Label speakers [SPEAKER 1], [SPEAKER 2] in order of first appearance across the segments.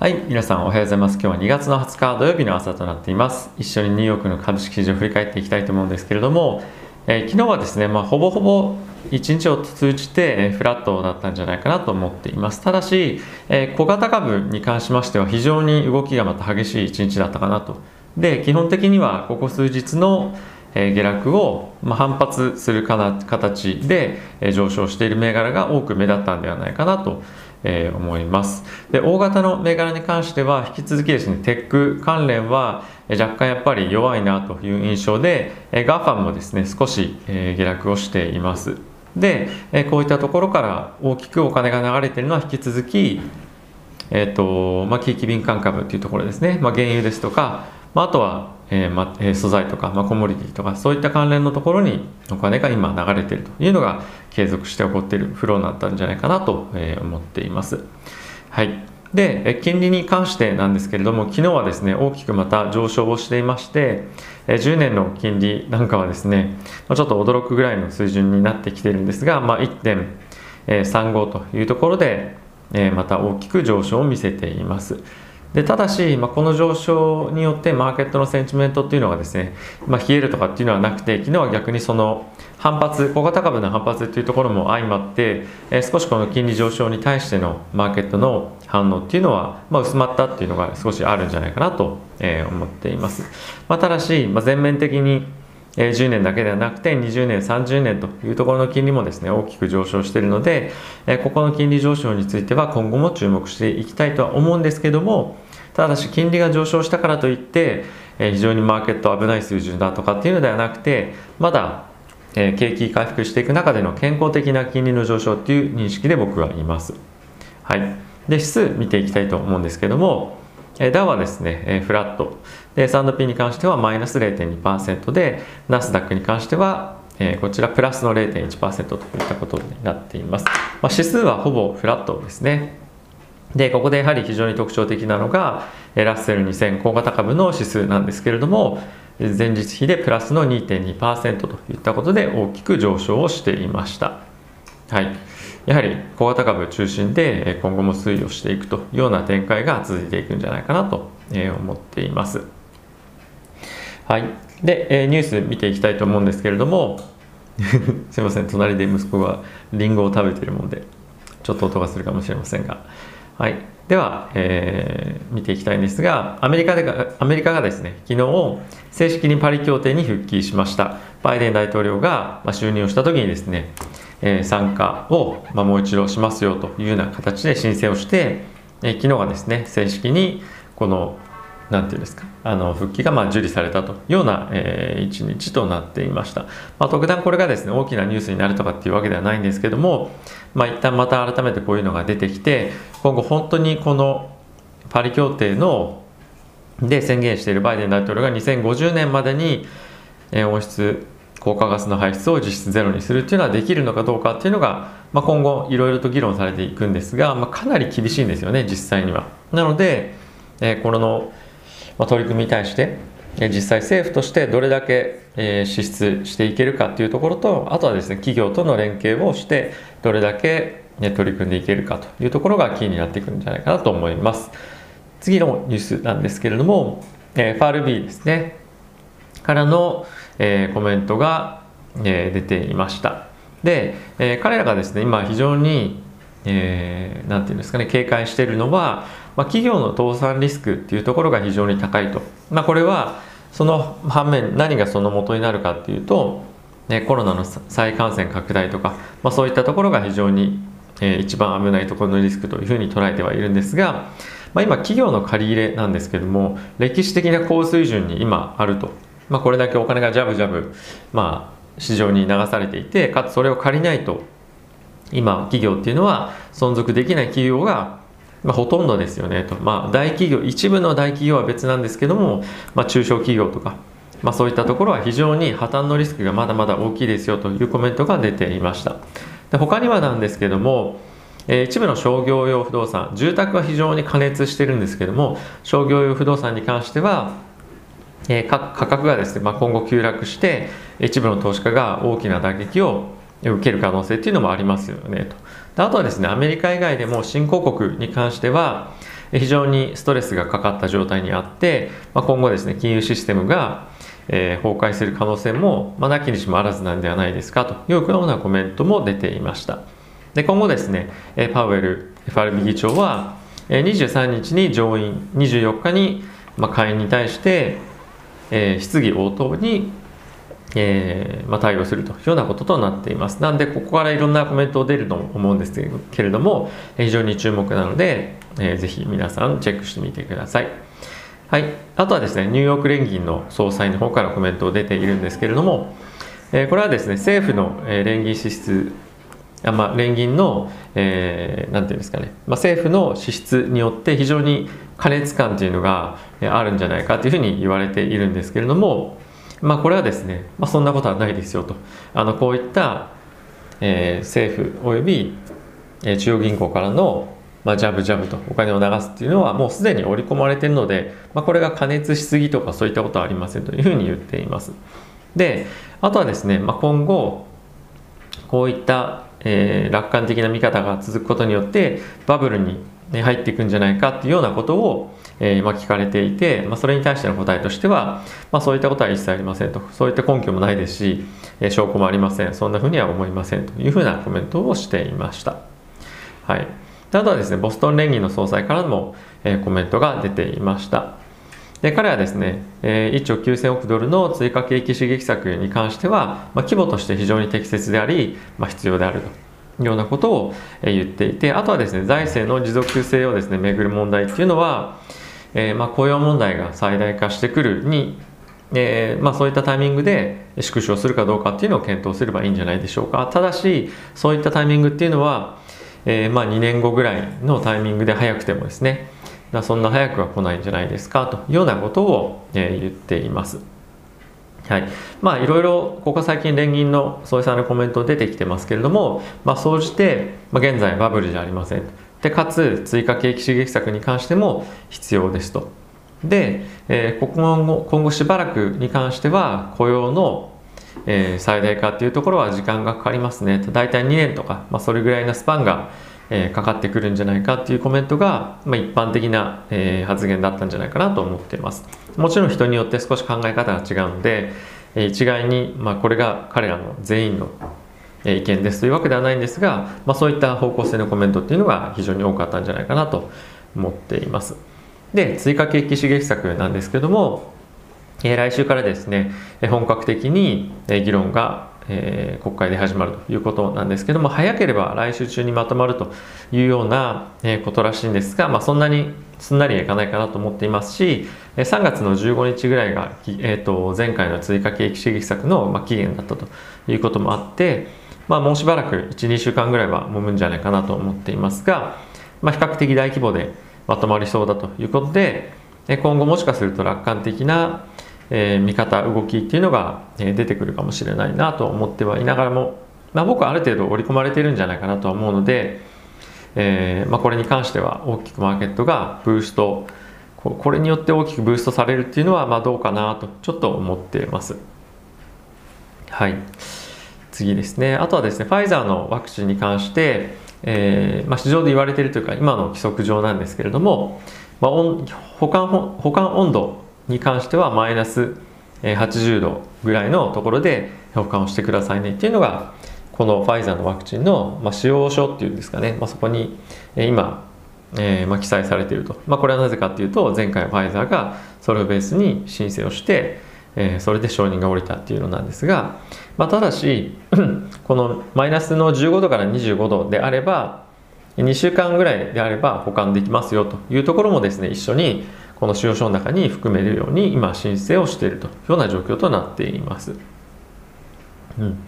[SPEAKER 1] はい、皆さんおはようございます。今日は2月の20日土曜日の朝となっています。一緒にニューヨークの株式市場を振り返っていきたいと思うんですけれども、えー昨日はですね、まあ、ほぼほぼ1日を通じてえフラットだったんじゃないかなと思っています。ただし、えー小型株に関しましては非常に動きがまた激しい1日だったかなと。で、基本的にはここ数日のえ下落をま反発するかな形でえ上昇している銘柄が多く目立ったんではないかなとえー思います。で大型の銘柄に関しては引き続きですねテック関連は若干やっぱり弱いなという印象でえー GAFAM もですね少しえー下落をしています。でえーこういったところから大きくお金が流れているのは引き続きえーとまあ、景気敏感株というところですね、まあ、原油ですとか、まあ、あとは、えーまえ素材とか、まあ、コモディティとかそういった関連のところにお金が今流れているというのが継続して起こっているフローになったんじゃないかなと、え思っています。はいで金利に関してなんですけれども昨日はですね大きくまた上昇をしていまして10年の金利なんかはですねちょっと驚くぐらいの水準になってきているんですが、まあ、1.35というところでまた大きく上昇を見せています。でただし、まあ、この上昇によってマーケットのセンチメントっていうのがですね、まあ、冷えるとかっていうのはなくて昨日は逆にその反発小型株の反発っていうところも相まって、えー少しこの金利上昇に対してのマーケットの反応っていうのは、まあ、薄まったっていうのが少しあるんじゃないかなと、えー思っています、まあ、ただし、まあ、全面的に10年だけではなくて20年30年というところの金利もですね大きく上昇しているので、ここの金利上昇については今後も注目していきたいとは思うんですけどもただし金利が上昇したからといって、非常にマーケット危ない水準だとかっていうのではなくてまだ、景気回復していく中での健康的な金利の上昇っていう認識で僕はいます。はい、で指数見ていきたいと思うんですけども、ダウはですね、フラット S&P に関してはマイナス0.2%でナスダックに関しては、えーこちらプラスの0.1%といったことになっています、まあ、指数はほぼフラットですね。でここでやはり非常に特徴的なのがラッセル2000小型株の指数なんですけれども前日比でプラスの2.2%といったことで大きく上昇をしていました。はい、やはり小型株中心で今後も推移をしていくというような展開が続いていくんじゃないかなと思っています。はい、で、えーニュース見ていきたいと思うんですけれども すいません。隣で息子がリンゴを食べているものでちょっと音がするかもしれませんが、はい、では、えー見ていきたいんですがアメリカでがアメリカがですね昨日正式にパリ協定に復帰しました。バイデン大統領が、まあ、就任をした時にですね、えー参加を、まあ、もう一度しますよというような形で申請をして、えー昨日はですね正式にこのなんていうんですか？あの復帰がまあ受理されたというような、えー一日となっていました、まあ、特段これがですね大きなニュースになるとかっていうわけではないんですけども、まあ、一旦また改めてこういうのが出てきて今後本当にこのパリ協定ので宣言しているバイデン大統領が2050年までにえ温室効果ガスの排出を実質ゼロにするっていうのはできるのかどうかっていうのが、まあ、今後いろいろと議論されていくんですが、まあ、かなり厳しいんですよね実際には。なので、えーこの、ま、取り組みに対して、え実際政府としてどれだけ、え支出していけるかっていうところとあとはですね企業との連携をしてどれだけ、ね、取り組んでいけるかというところがキーになってくるんじゃないかなと思います。次のニュースなんですけれども、えー FRB ですねからの、えコメントが、え出ていましたで、え彼らがですね今非常にえーなんていうんですかね警戒しているのは、まあ、企業の倒産リスクっていうところが非常に高いと、まあ、これはその反面何がその元になるかっていうと、ね、コロナの再感染拡大とか、まあ、そういったところが非常に、えー一番危ないところのリスクというふうに捉えてはいるんですが、まあ、今企業の借り入れなんですけども歴史的な高水準に今あると、まあ、これだけお金がジャブジャブ、まあ、市場に流されていてかつそれを借りないと今企業っていうのは存続できない企業が、まあ、ほとんどですよねと、まあ、大企業一部の大企業は別なんですけども、まあ、中小企業とか、まあ、そういったところは非常に破綻のリスクがまだまだ大きいですよというコメントが出ていました。で他にはなんですけどもえー一部の商業用不動産住宅は非常に過熱してるんですけども商業用不動産に関してはえー価格がですね、まあ、今後急落して一部の投資家が大きな打撃を受ける可能性っていうのもありますよねと。あとはですねアメリカ以外でも新興国に関しては非常にストレスがかかった状態にあって、まあ、今後ですね金融システムが、えー、崩壊する可能性も、まあ、なきにしもあらずなんではないですかと。いうようなコメントも出ていました。で今後ですねパウエル FRB 議長は23日に上院24日にまあ会員に対して、えー、質疑応答にえーまあ、対応するというようなこととなっています。なんで、ここからいろんなコメント出ると思うんですけれども、非常に注目なので、えー、ぜひ皆さんチェックしてみてください。はい。あとはですね、ニューヨーク連銀の総裁の方からコメント出ているんですけれども、えー、これはですね、政府の、連銀支出あまあ、連銀の、えー、なんていうんですかね、まあ、政府の支出によって非常に過熱感というのがあるんじゃないかというふうに言われているんですけれども、まあ、これはですね、まあ、そんなことはないですよと。あのこういった、えー、政府および、えー、中央銀行からの、まあ、ジャブジャブとお金を流すっていうのはもうすでに織り込まれているので、まあ、これが加熱しすぎとかそういったことはありませんというふうに言っています。であとはですね、まあ、今後こういった、えー、楽観的な見方が続くことによってバブルに入っていくんじゃないかっていうようなことをえー、まあ、聞かれていて、まあ、それに対しての答えとしては、まあ、そういったことは一切ありませんとそういった根拠もないですし、えー、証拠もありませんそんなふうには思いませんというふうなコメントをしていました。はい、あとはですねボストン連銀の総裁からも、えー、コメントが出ていました。で彼はですね、えー、1兆9000億ドルの追加景気刺激策に関しては、まあ、規模として非常に適切であり、まあ、必要であるとようなことを言っていてあとはですね財政の持続性をですねめぐる問題っていうのは、えー、まあ、雇用問題が最大化してくるに、えー、まあ、そういったタイミングで縮小するかどうかっていうのを検討すればいいんじゃないでしょうかただしそういったタイミングっていうのは、えー、まあ、2年後ぐらいのタイミングで早くてもですねそんな早くは来ないんじゃないですかというようなことを、言っています。はい、まあいろいろここ最近連銀の総裁のコメント出てきてますけれども、まあ、総じて、ま、現在バブルじゃありません。でかつ追加景気刺激策に関しても必要ですと。で、えー、今後今後しばらくに関しては雇用の、えー、最大化っていうところは時間がかかりますね。大体2年とか、まあ、それぐらいのスパンが、えー、かかってくるんじゃないかっていうコメントが、まあ、一般的な、えー、発言だったんじゃないかなと思っていますもちろん人によって少し考え方が違うので、えー、一概に、まあ、これが彼らの全員の意見ですというわけではないんですが、まあ、そういった方向性のコメントっていうのが非常に多かったんじゃないかなと思っています。で追加景気刺激策なんですけども、えー、来週からですね本格的に議論が、えー、国会で始まるということなんですけども早ければ来週中にまとまるというようなえことらしいんですが、まあ、そんなにすんなりはいかないかなと思っていますし3月の15日ぐらいが、えー、と前回の追加景気刺激策のま期限だったということもあってまあ、もうしばらく1、2週間ぐらいは揉むんじゃないかなと思っていますが、まあ、比較的大規模でまとまりそうだということで、今後もしかすると楽観的な、え見方、動きっていうのが、え出てくるかもしれないなと思ってはいながらも、まあ、僕はある程度織り込まれてるんじゃないかなとは思うので、えー、まあ、これに関しては大きくマーケットがブーストこれによって大きくブーストされるっていうのはまあどうかなとちょっと思ってます。はい。次ですねあとはですねファイザーのワクチンに関して、えー、まあ、市場で言われているというか今の規則上なんですけれども、まあ、保管保管温度に関してはマイナス80度ぐらいのところで保管をしてくださいねっていうのがこのファイザーのワクチンの、ま、使用書っていうんですかね、まあ、そこに今、えーまあ、記載されていると、ま、これはなぜかっていうと前回ファイザーがそれをベースに申請をしてえー、それで承認が下りたっていうのなんですが、ま、ただし このマイナスの15度から25度であれば2週間ぐらいであれば保管できますよというところもですね一緒にこの使用書の中に含めるように今申請をしているというような状況となっています。うん、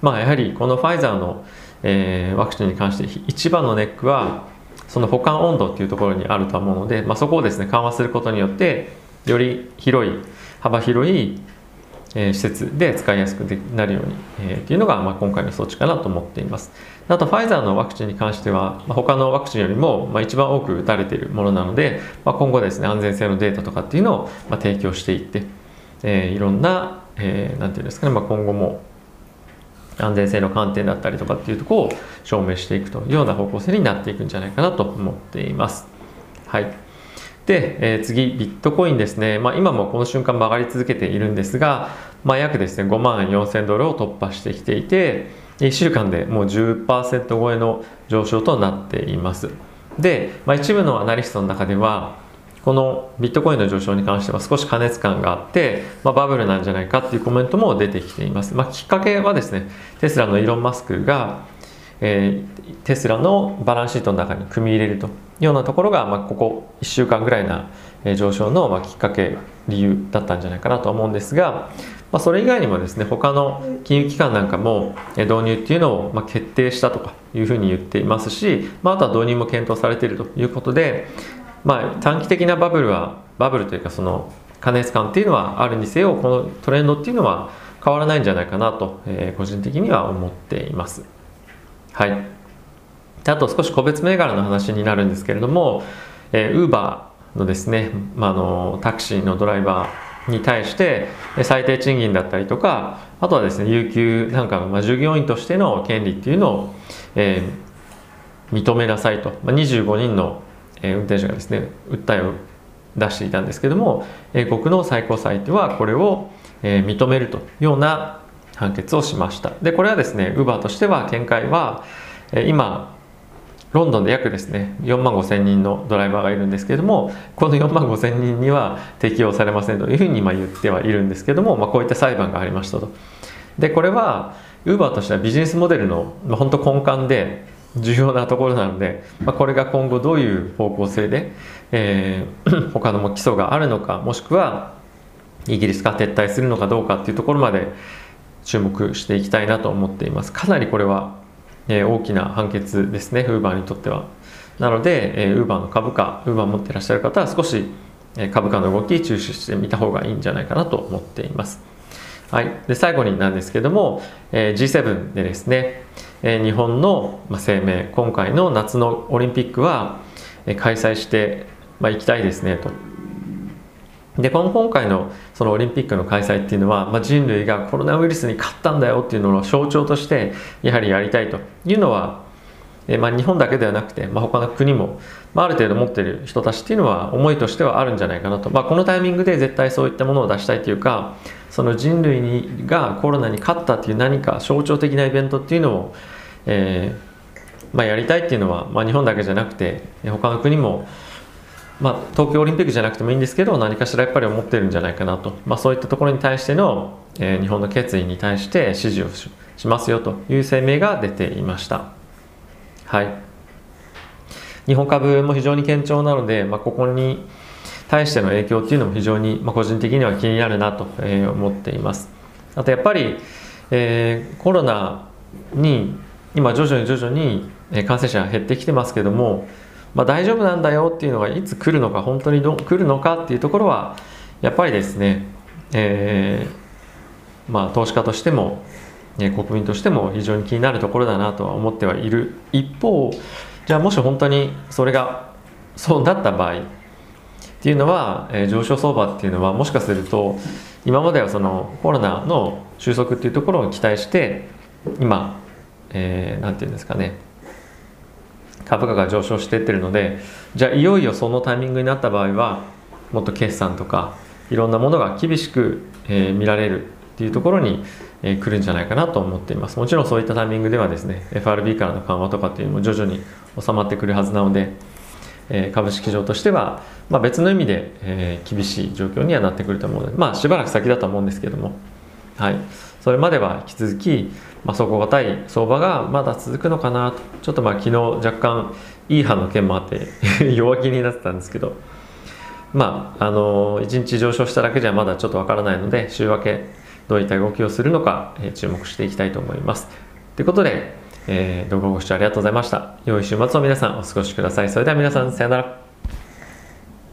[SPEAKER 1] まあやはりこのファイザーの、えー、ワクチンに関して一番のネックはその保管温度っていうところにあると思うので、まあ、そこをですね緩和することによってより広い幅広い、え、施設で使いやすくなるように、えー、っていうのが、ま、今回の装置かなと思っていますあとファイザーのワクチンに関しては、まあ、他のワクチンよりも、まあ、一番多く打たれているものなので、ま、今後ですね安全性のデータとかっていうのを、ま、提供していって、え、いろんな、えー、なんていうんですかね、ま、今後も安全性の観点だったりとかっていうところを証明していくというような方向性になっていくんじゃないかなと思っています。はい。で、えー、次、ビットコインですね。まあ、今もこの瞬間曲がり続けているんですが、まあ、約ですね、5万4000ドルを突破してきていて、1週間でもう10%超えの上昇となっています。で、まあ、一部のアナリストの中では、このビットコインの上昇に関しては少し過熱感があって、まあ、バブルなんじゃないかっていうコメントも出てきています。まあ、きっかけはですね、テスラのイーロン・マスクが、えー、テスラのバランスシートの中に組み入れるというようなところが、まあ、ここ1週間ぐらいな上昇の、まあ、きっかけ理由だったんじゃないかなと思うんですが、まあ、それ以外にもですね他の金融機関なんかも導入っていうのをまあ決定したとかいうふうに言っていますし、まあ、あとは導入も検討されているということでまあ、短期的なバブルはバブルというかその過熱感っていうのはあるにせよこのトレンドっていうのは変わらないんじゃないかなと、えー、個人的には思っています。はい。であと少し個別銘柄の話になるんですけれども、えー、ウーバーのですね、まあ、のタクシーのドライバーに対して最低賃金だったりとかあとはですね有給なんか、まあ、従業員としての権利っていうのを、えー、認めなさいと、まあ、25人のえ運転手がですね訴えを出していたんですけども英国の最高裁ではこれを、え認めるというような判決をしました。でこれはですねウーバーとしては見解は、今ロンドンで約ですね4万5千人のドライバーがいるんですけれどもこの4万5千人には適用されませんというふうに今言ってはいるんですけども、まあ、こういった裁判がありましたと。でこれはウーバーとしてはビジネスモデルの、まあ、本当根幹で重要なところなので、まあ、これが今後どういう方向性で、えー、他のも基礎があるのかもしくはイギリスが撤退するのかどうかっていうところまで注目していきたいなと思っています。かなりこれは、えー、大きな判決ですねウーバーにとっては。なので、えー、ウーバーの株価ウーバー持ってらっしゃる方は少し株価の動き注視してみた方がいいんじゃないかなと思っています。はい、で最後になんですけども、えー、G7 でですね、えー、日本の、声明今回の夏のオリンピックは、開催して、まあ、行きたいですねと。でこの今回のそのオリンピックの開催っていうのは、まあ、人類がコロナウイルスに勝ったんだよっていうのの象徴としてやはりやりたいというのは、えまあ、日本だけではなくて、まあ、他の国も、まあ、ある程度持ってる人たちっていうのは思いとしてはあるんじゃないかなと、まあ、このタイミングで絶対そういったものを出したいというかその人類にがコロナに勝ったっていう何か象徴的なイベントっていうのを、えーまあ、やりたいっていうのは、まあ、日本だけじゃなくて他の国も、まあ、東京オリンピックじゃなくてもいいんですけど何かしらやっぱり思ってるんじゃないかなと、まあ、そういったところに対しての、えー、日本の決意に対して支持をしますよという声明が出ていました。はい。日本株も非常に堅調なので、まあ、ここに対しての影響っていうのも非常に、まあ、個人的には気になるなと、思っています。あとやっぱり、えー、コロナに今徐々に徐々に感染者が減ってきてますけども、まあ、大丈夫なんだよっていうのがいつ来るのか本当にど来るのかっていうところはやっぱりですね、えー、まあ、投資家としても、ね、国民としても非常に気になるところだなとは思ってはいる。一方じゃあもし本当にそれがそうなった場合っていうのは、えー、上昇相場っていうのはもしかすると今まではそのコロナの収束っていうところを期待して今、えー、なんていうんですかね株価が上昇していってるのでじゃあいよいよそのタイミングになった場合はもっと決算とかいろんなものが厳しく、えー、見られるっていうところに、えー、来るんじゃないかなと思っています。もちろんそういったタイミングではですね FRB からの緩和とかっていうのも徐々に収まってくるはずなのでえ株式上としては、まあ、別の意味で、え厳しい状況にはなってくると思うので、まあ、しばらく先だと思うんですけども、はい、それまでは引き続き、まあ、底堅い相場がまだ続くのかなとちょっとまあ昨日若干いい派の件もあって 弱気になってたんですけどまああの1日上昇しただけじゃまだちょっとわからないので週明けどういった動きをするのか、え注目していきたいと思います。ということでえー、動画ご視聴ありがとうございました。良い週末を皆さんお過ごしください。それでは皆さん、さよなら。